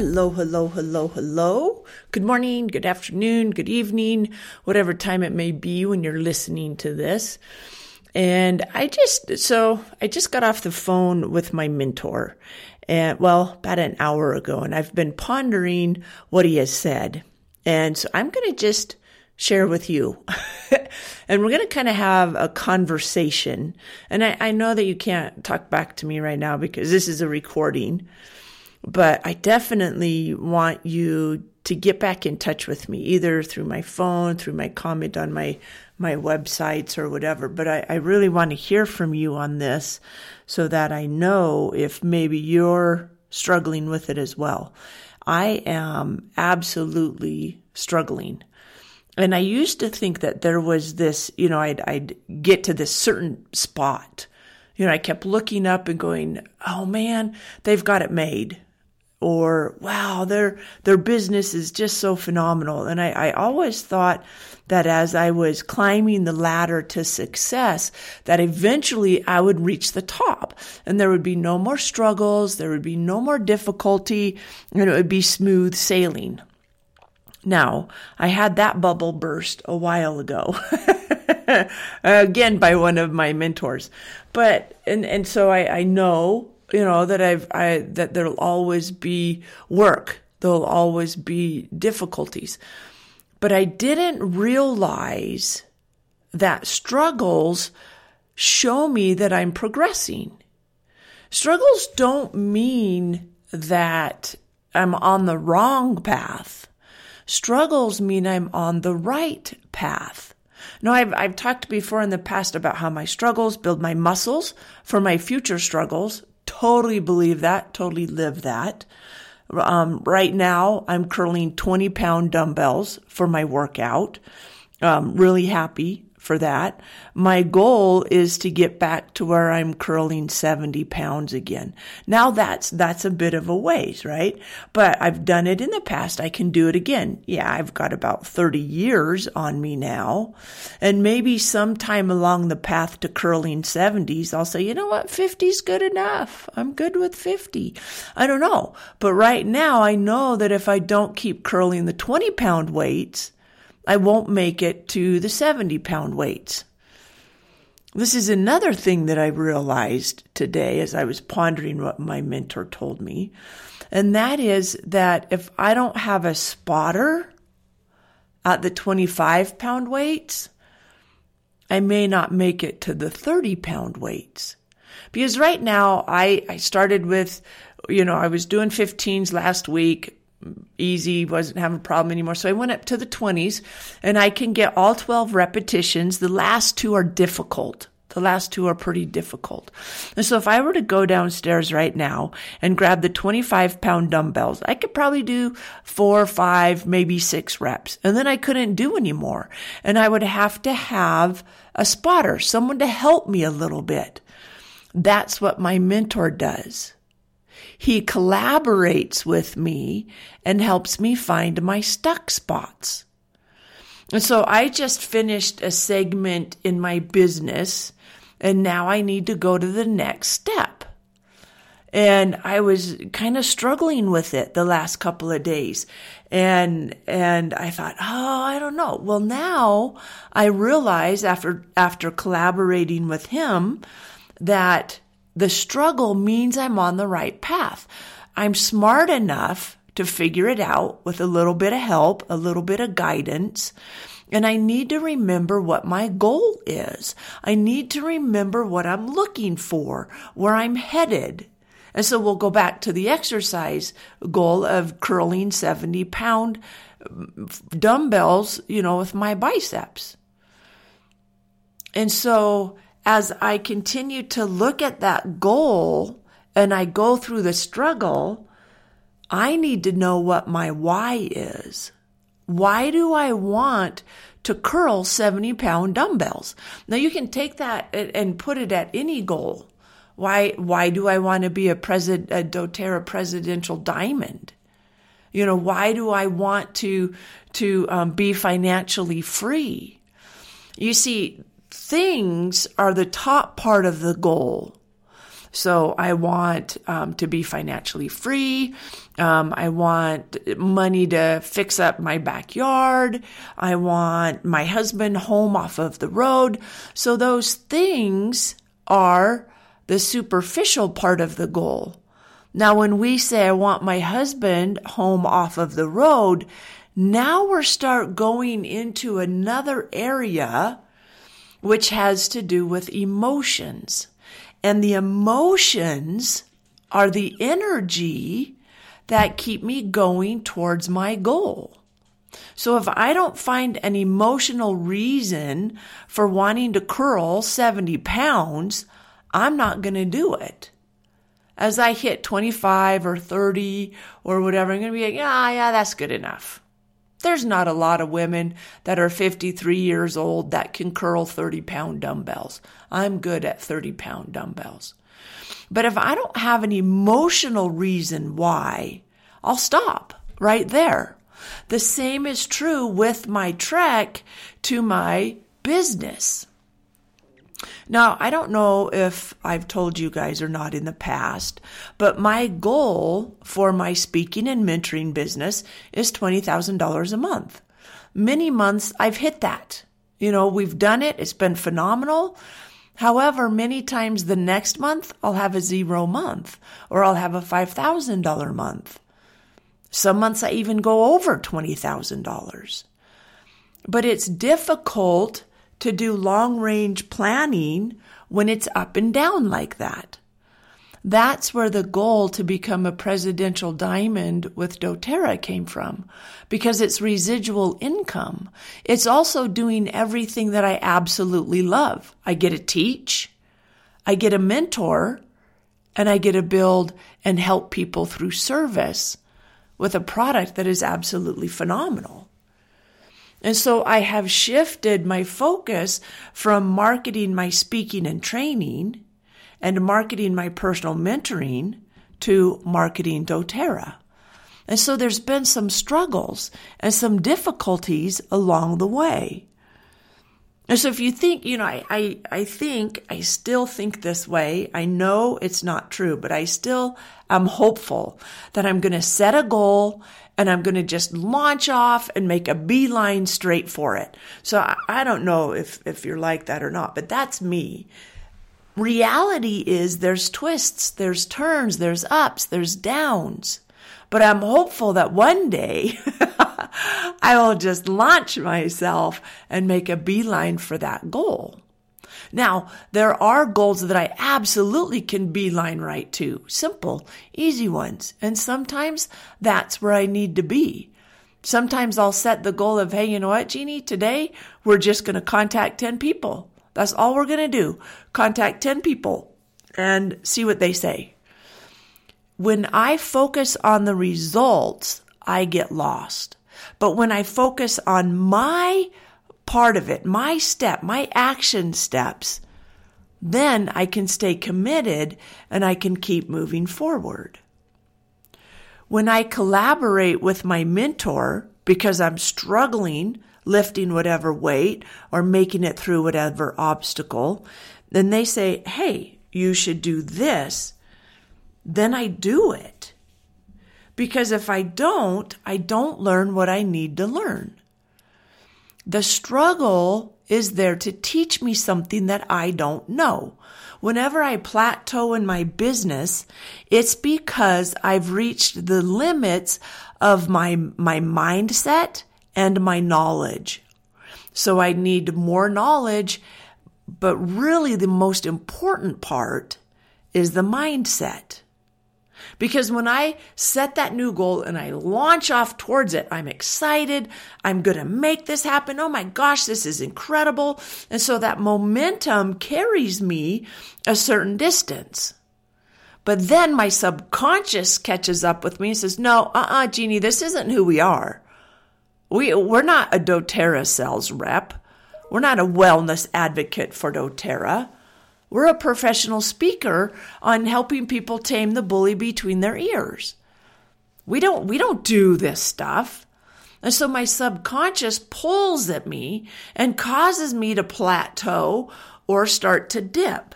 Hello, hello, hello, hello. Good morning, good afternoon, good evening, whatever time it may be when you're listening to this. And I just, so I just got off the phone with my mentor and well, about an hour ago, and I've been pondering what he has said. And so I'm going to just share with you. and we're going to kind of have a conversation. And I, I, know that you can't talk back to me right now because this is a recording, but I definitely want you to get back in touch with me, either through my phone, through my comment on my, my websites or whatever. But I, I really want to hear from you on this so that I know if maybe you're struggling with it as well. I am absolutely struggling and I used to think that there was this, you know, I'd, I'd get to this certain spot. You know, I kept looking up and going, oh man, they've got it made. Or, wow, their, their business is just so phenomenal. And I, I always thought that as I was climbing the ladder to success, that eventually I would reach the top and there would be no more struggles. There would be no more difficulty and it would be smooth sailing. Now, I had that bubble burst a while ago. Again, by one of my mentors. But, and, and so I, I know, you know, that I've, I, that there'll always be work. There'll always be difficulties. But I didn't realize that struggles show me that I'm progressing. Struggles don't mean that I'm on the wrong path. Struggles mean I'm on the right path. Now, I've, I've talked before in the past about how my struggles build my muscles for my future struggles. Totally believe that, totally live that. Um, right now, I'm curling 20 pound dumbbells for my workout. Um, really happy for that. My goal is to get back to where I'm curling 70 pounds again. Now that's, that's a bit of a ways, right? But I've done it in the past. I can do it again. Yeah, I've got about 30 years on me now. And maybe sometime along the path to curling 70s, I'll say, you know what? 50's good enough. I'm good with 50. I don't know. But right now I know that if I don't keep curling the 20 pound weights, I won't make it to the 70 pound weights. This is another thing that I realized today as I was pondering what my mentor told me. And that is that if I don't have a spotter at the 25 pound weights, I may not make it to the 30 pound weights. Because right now I, I started with, you know, I was doing 15s last week easy, wasn't having a problem anymore. So I went up to the 20s and I can get all 12 repetitions. The last two are difficult. The last two are pretty difficult. And so if I were to go downstairs right now and grab the 25 pound dumbbells, I could probably do four, five, maybe six reps. And then I couldn't do anymore. And I would have to have a spotter, someone to help me a little bit. That's what my mentor does. He collaborates with me and helps me find my stuck spots. And so I just finished a segment in my business and now I need to go to the next step. And I was kind of struggling with it the last couple of days. And, and I thought, oh, I don't know. Well, now I realize after, after collaborating with him that the struggle means I'm on the right path. I'm smart enough to figure it out with a little bit of help, a little bit of guidance. And I need to remember what my goal is. I need to remember what I'm looking for, where I'm headed. And so we'll go back to the exercise goal of curling 70 pound dumbbells, you know, with my biceps. And so as I continue to look at that goal and I go through the struggle, I need to know what my why is. Why do I want to curl 70 pound dumbbells? Now you can take that and put it at any goal. Why, why do I want to be a president, a doTERRA presidential diamond? You know, why do I want to, to um, be financially free? You see, things are the top part of the goal. So I want um, to be financially free. Um, I want money to fix up my backyard. I want my husband home off of the road. So those things are the superficial part of the goal. Now, when we say, I want my husband home off of the road, now we're start going into another area which has to do with emotions. And the emotions are the energy that keep me going towards my goal. So if I don't find an emotional reason for wanting to curl 70 pounds, I'm not going to do it. As I hit 25 or 30 or whatever, I'm going to be like, yeah, yeah, that's good enough. There's not a lot of women that are 53 years old that can curl 30 pound dumbbells. I'm good at 30 pound dumbbells. But if I don't have an emotional reason why, I'll stop right there. The same is true with my trek to my business. Now, I don't know if I've told you guys or not in the past, but my goal for my speaking and mentoring business is $20,000 a month. Many months I've hit that. You know, we've done it. It's been phenomenal. However, many times the next month I'll have a zero month or I'll have a $5,000 month. Some months I even go over $20,000. But it's difficult to do long range planning when it's up and down like that. That's where the goal to become a presidential diamond with doTERRA came from because it's residual income. It's also doing everything that I absolutely love. I get to teach, I get a mentor, and I get to build and help people through service with a product that is absolutely phenomenal. And so I have shifted my focus from marketing my speaking and training and marketing my personal mentoring to marketing doTERRA. And so there's been some struggles and some difficulties along the way. And so if you think, you know, I, I, I think, I still think this way. I know it's not true, but I still am hopeful that I'm going to set a goal and I'm going to just launch off and make a beeline straight for it. So I, I don't know if, if you're like that or not, but that's me. Reality is there's twists, there's turns, there's ups, there's downs. But I'm hopeful that one day I will just launch myself and make a beeline for that goal. Now, there are goals that I absolutely can beeline right to. Simple, easy ones. And sometimes that's where I need to be. Sometimes I'll set the goal of, hey, you know what, Jeannie, today we're just going to contact 10 people. That's all we're going to do. Contact 10 people and see what they say. When I focus on the results, I get lost. But when I focus on my part of it, my step, my action steps, then I can stay committed and I can keep moving forward. When I collaborate with my mentor because I'm struggling lifting whatever weight or making it through whatever obstacle, then they say, Hey, you should do this then I do it. Because if I don't, I don't learn what I need to learn. The struggle is there to teach me something that I don't know. Whenever I plateau in my business, it's because I've reached the limits of my, my mindset and my knowledge. So I need more knowledge, but really the most important part is the mindset. Because when I set that new goal and I launch off towards it, I'm excited. I'm going to make this happen. Oh my gosh, this is incredible. And so that momentum carries me a certain distance. But then my subconscious catches up with me and says, no, uh-uh, Jeannie, this isn't who we are. We, we're not a doTERRA sales rep. We're not a wellness advocate for doTERRA. We're a professional speaker on helping people tame the bully between their ears. We don't, we don't do this stuff. And so my subconscious pulls at me and causes me to plateau or start to dip.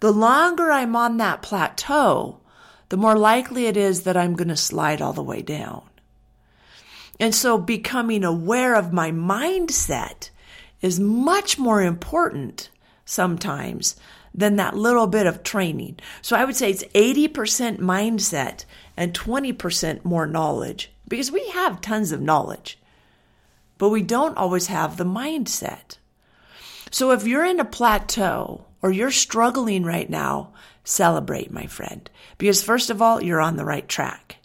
the longer I'm on that plateau, the more likely it is that I'm going to slide all the way down. And so becoming aware of my mindset is much more important sometimes than that little bit of training. So I would say it's 80% mindset and 20% more knowledge because we have tons of knowledge, but we don't always have the mindset. So if you're in a plateau or you're struggling right now, celebrate, my friend, because first of all, you're on the right track.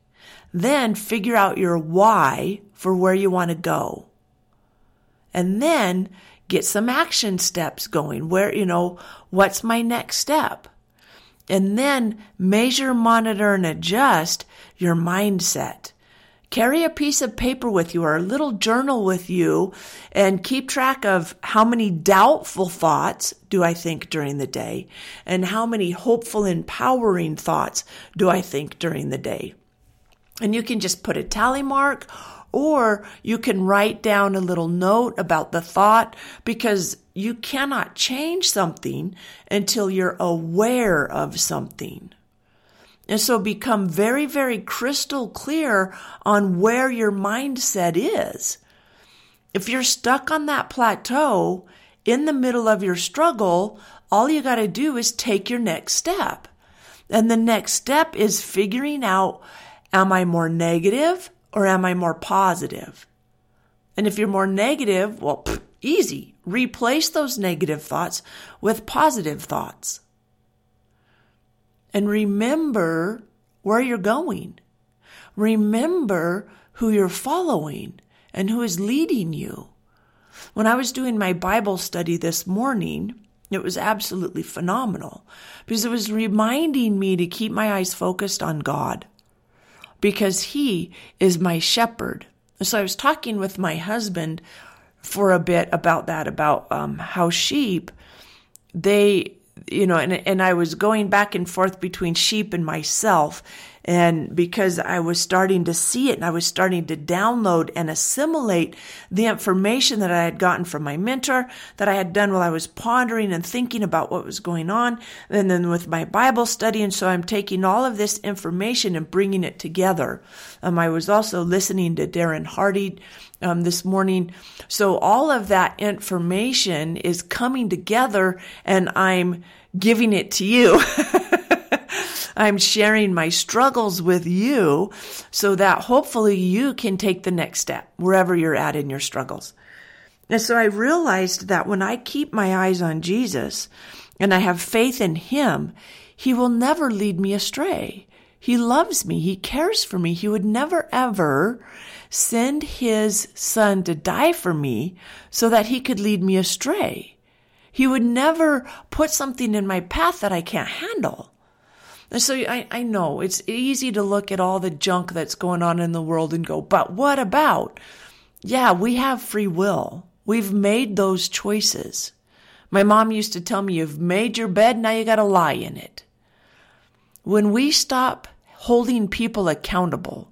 Then figure out your why for where you want to go. And then get some action steps going. Where, you know, what's my next step? And then measure, monitor, and adjust your mindset. Carry a piece of paper with you or a little journal with you and keep track of how many doubtful thoughts do I think during the day and how many hopeful, empowering thoughts do I think during the day. And you can just put a tally mark or you can write down a little note about the thought because you cannot change something until you're aware of something. And so become very, very crystal clear on where your mindset is. If you're stuck on that plateau in the middle of your struggle, all you got to do is take your next step. And the next step is figuring out Am I more negative or am I more positive? And if you're more negative, well, pff, easy. Replace those negative thoughts with positive thoughts. And remember where you're going. Remember who you're following and who is leading you. When I was doing my Bible study this morning, it was absolutely phenomenal because it was reminding me to keep my eyes focused on God because he is my shepherd. So I was talking with my husband for a bit about that, about um, how sheep, they, you know, and, and I was going back and forth between sheep and myself. And because I was starting to see it and I was starting to download and assimilate the information that I had gotten from my mentor, that I had done while I was pondering and thinking about what was going on, and then with my Bible study. And so I'm taking all of this information and bringing it together. Um, I was also listening to Darren Hardy um, this morning. So all of that information is coming together and I'm giving it to you. I'm sharing my struggles with you so that hopefully you can take the next step wherever you're at in your struggles. And so I realized that when I keep my eyes on Jesus and I have faith in Him, He will never lead me astray. He loves me. He cares for me. He would never ever send His Son to die for me so that He could lead me astray. He would never put something in my path that I can't handle. And so I, I know it's easy to look at all the junk that's going on in the world and go, but what about? Yeah, we have free will. We've made those choices. My mom used to tell me, you've made your bed, now you got to lie in it. When we stop holding people accountable,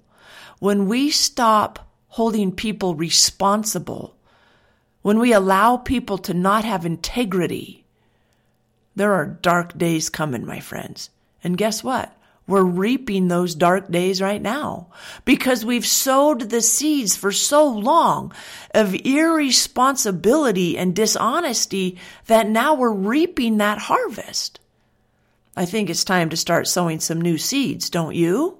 when we stop holding people responsible, when we allow people to not have integrity, there are dark days coming, my friends. And guess what? We're reaping those dark days right now because we've sowed the seeds for so long of irresponsibility and dishonesty that now we're reaping that harvest. I think it's time to start sowing some new seeds, don't you?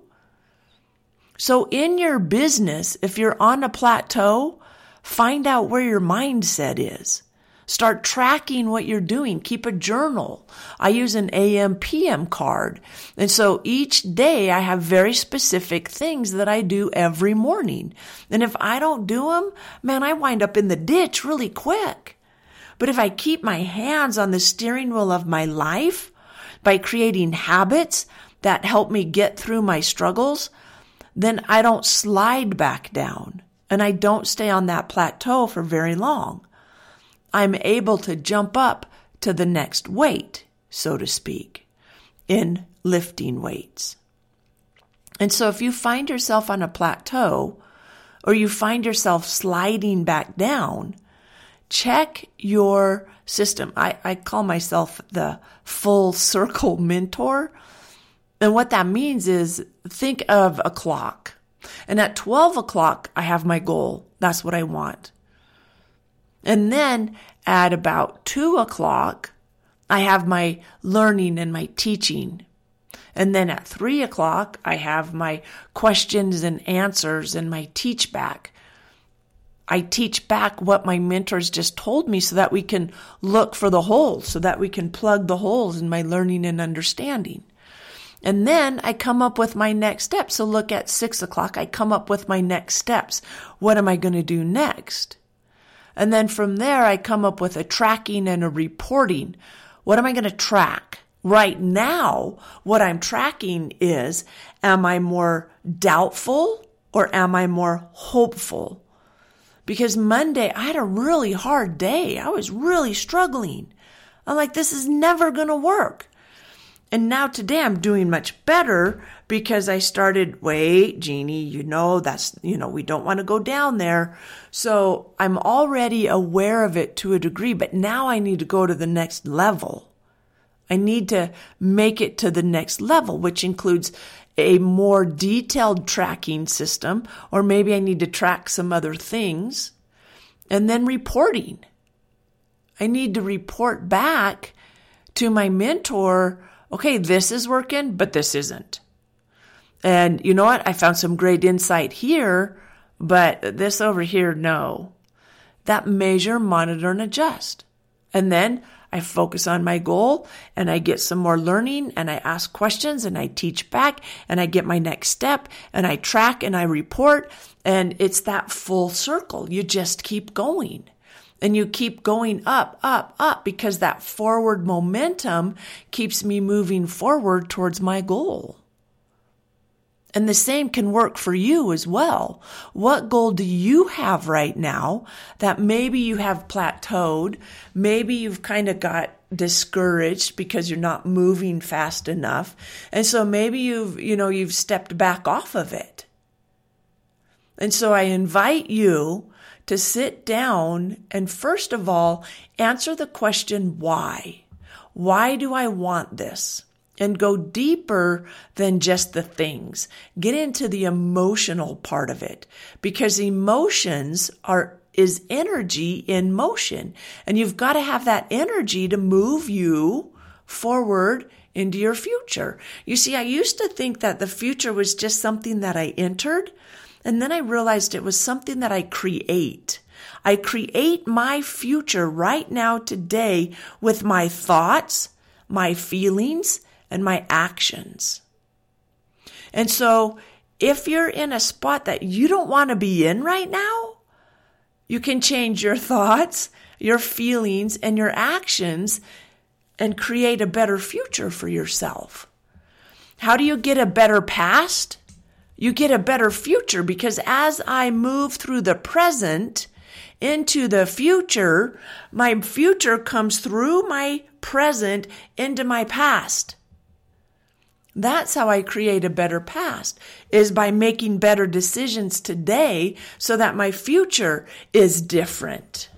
So in your business, if you're on a plateau, find out where your mindset is. Start tracking what you're doing. Keep a journal. I use an AM PM card. And so each day I have very specific things that I do every morning. And if I don't do them, man, I wind up in the ditch really quick. But if I keep my hands on the steering wheel of my life by creating habits that help me get through my struggles, then I don't slide back down and I don't stay on that plateau for very long. I'm able to jump up to the next weight, so to speak, in lifting weights. And so if you find yourself on a plateau or you find yourself sliding back down, check your system. I, I call myself the full circle mentor. And what that means is think of a clock. And at 12 o'clock, I have my goal. That's what I want. And then at about two o'clock, I have my learning and my teaching. And then at three o'clock, I have my questions and answers and my teach back. I teach back what my mentors just told me so that we can look for the holes, so that we can plug the holes in my learning and understanding. And then I come up with my next steps. So look at six o'clock, I come up with my next steps. What am I going to do next? And then from there, I come up with a tracking and a reporting. What am I going to track? Right now, what I'm tracking is, am I more doubtful or am I more hopeful? Because Monday, I had a really hard day. I was really struggling. I'm like, this is never going to work. And now today I'm doing much better because I started, wait, Jeannie, you know, that's, you know, we don't want to go down there. So I'm already aware of it to a degree, but now I need to go to the next level. I need to make it to the next level, which includes a more detailed tracking system, or maybe I need to track some other things, and then reporting. I need to report back to my mentor, okay, this is working, but this isn't. And you know what? I found some great insight here, but this over here, no. That measure, monitor, and adjust. And then I focus on my goal and I get some more learning and I ask questions and I teach back and I get my next step and I track and I report. And it's that full circle. You just keep going and you keep going up, up, up because that forward momentum keeps me moving forward towards my goal. And the same can work for you as well. What goal do you have right now that maybe you have plateaued? Maybe you've kind of got discouraged because you're not moving fast enough. And so maybe you've, you know, you've stepped back off of it. And so I invite you to sit down and first of all, answer the question, why? Why do I want this? And go deeper than just the things. Get into the emotional part of it because emotions are is energy in motion and you've got to have that energy to move you forward into your future. You see, I used to think that the future was just something that I entered and then I realized it was something that I create. I create my future right now today with my thoughts, my feelings, and my actions. And so if you're in a spot that you don't want to be in right now, you can change your thoughts, your feelings, and your actions and create a better future for yourself. How do you get a better past? You get a better future because as I move through the present into the future, my future comes through my present into my past. That's how I create a better past is by making better decisions today so that my future is different.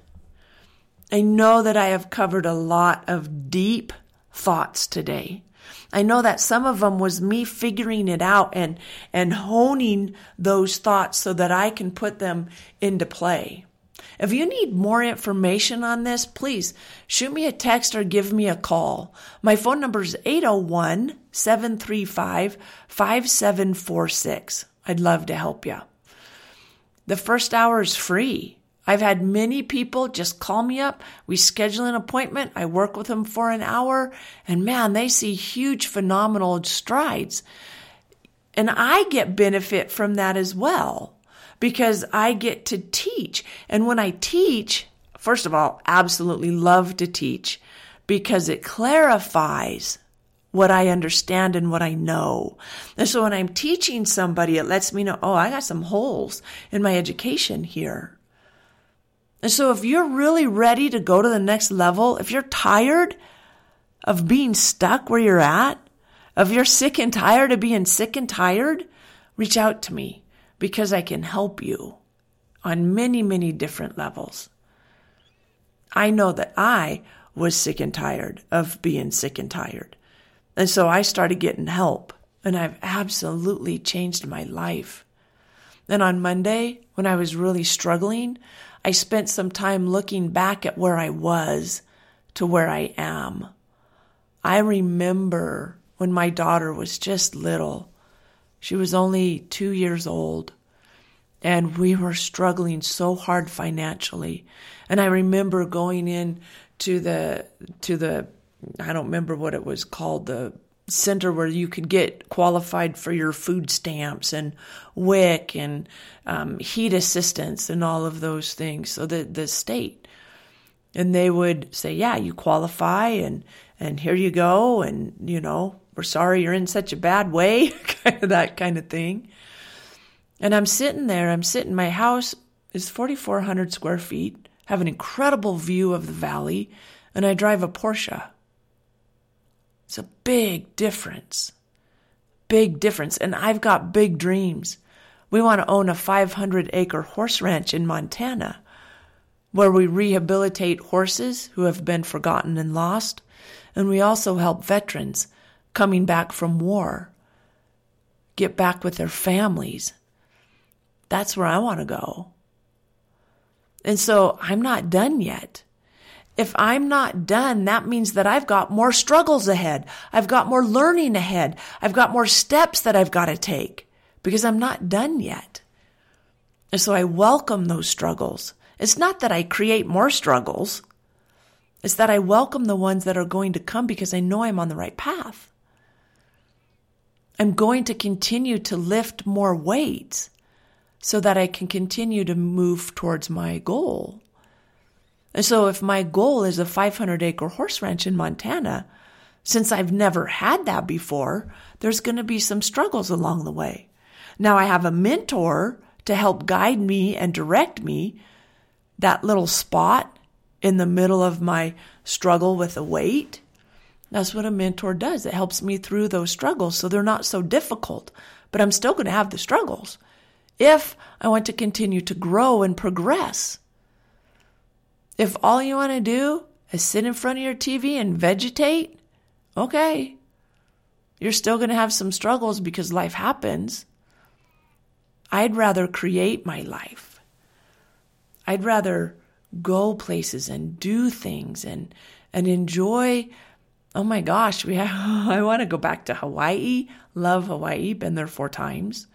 I know that I have covered a lot of deep thoughts today. I know that some of them was me figuring it out and, and honing those thoughts so that I can put them into play. If you need more information on this, please shoot me a text or give me a call. My phone number is 801 735 5746. I'd love to help you. The first hour is free. I've had many people just call me up. We schedule an appointment. I work with them for an hour and man, they see huge phenomenal strides. And I get benefit from that as well because I get to teach. And when I teach, first of all, absolutely love to teach because it clarifies what I understand and what I know. And so when I'm teaching somebody, it lets me know, oh, I got some holes in my education here. And so if you're really ready to go to the next level, if you're tired of being stuck where you're at, if you're sick and tired of being sick and tired, reach out to me because I can help you on many, many different levels. I know that I was sick and tired of being sick and tired. And so I started getting help, and I've absolutely changed my life. And on Monday, when I was really struggling, I spent some time looking back at where I was to where I am. I remember when my daughter was just little. She was only two years old and we were struggling so hard financially. And I remember going in to the, to the, I don't remember what it was called, the center where you could get qualified for your food stamps and WIC and um, heat assistance and all of those things. So the, the state. And they would say, yeah, you qualify and, and here you go. And, you know, we're sorry you're in such a bad way, kind of that kind of thing. And I'm sitting there, I'm sitting, my house is 4,400 square feet, have an incredible view of the valley, and I drive a Porsche. It's a big difference. Big difference. And I've got big dreams. We want to own a 500 acre horse ranch in Montana where we rehabilitate horses who have been forgotten and lost. And we also help veterans coming back from war get back with their families that's where I want to go. And so I'm not done yet. If I'm not done, that means that I've got more struggles ahead. I've got more learning ahead. I've got more steps that I've got to take because I'm not done yet. And so I welcome those struggles. It's not that I create more struggles. It's that I welcome the ones that are going to come because I know I'm on the right path. I'm going to continue to lift more weights so that I can continue to move towards my goal. And so if my goal is a 500 acre horse ranch in Montana, since I've never had that before, there's going to be some struggles along the way. Now I have a mentor to help guide me and direct me. That little spot in the middle of my struggle with the weight. That's what a mentor does. It helps me through those struggles so they're not so difficult, but I'm still going to have the struggles if I want to continue to grow and progress. If all you want to do is sit in front of your TV and vegetate, okay, you're still going to have some struggles because life happens. I'd rather create my life. I'd rather go places and do things and and enjoy oh my gosh we have, I want to go back to Hawaii love Hawaii been there four times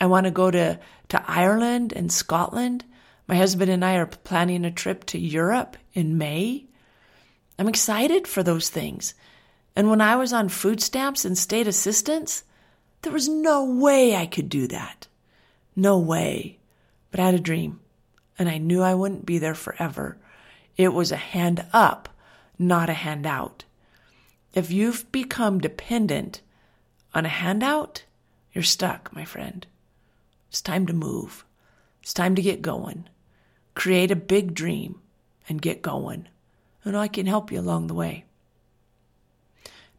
I want to go to, to Ireland and Scotland. My husband and I are planning a trip to Europe in May. I'm excited for those things. And when I was on food stamps and state assistance, there was no way I could do that. No way. But I had a dream, and I knew I wouldn't be there forever. It was a hand up, not a handout. If you've become dependent on a handout, you're stuck, my friend. It's time to move. It's time to get going. Create a big dream and get going. And I can help you along the way.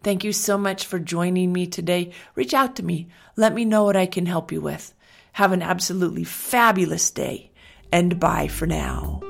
Thank you so much for joining me today. Reach out to me. Let me know what I can help you with. Have an absolutely fabulous day and bye for now.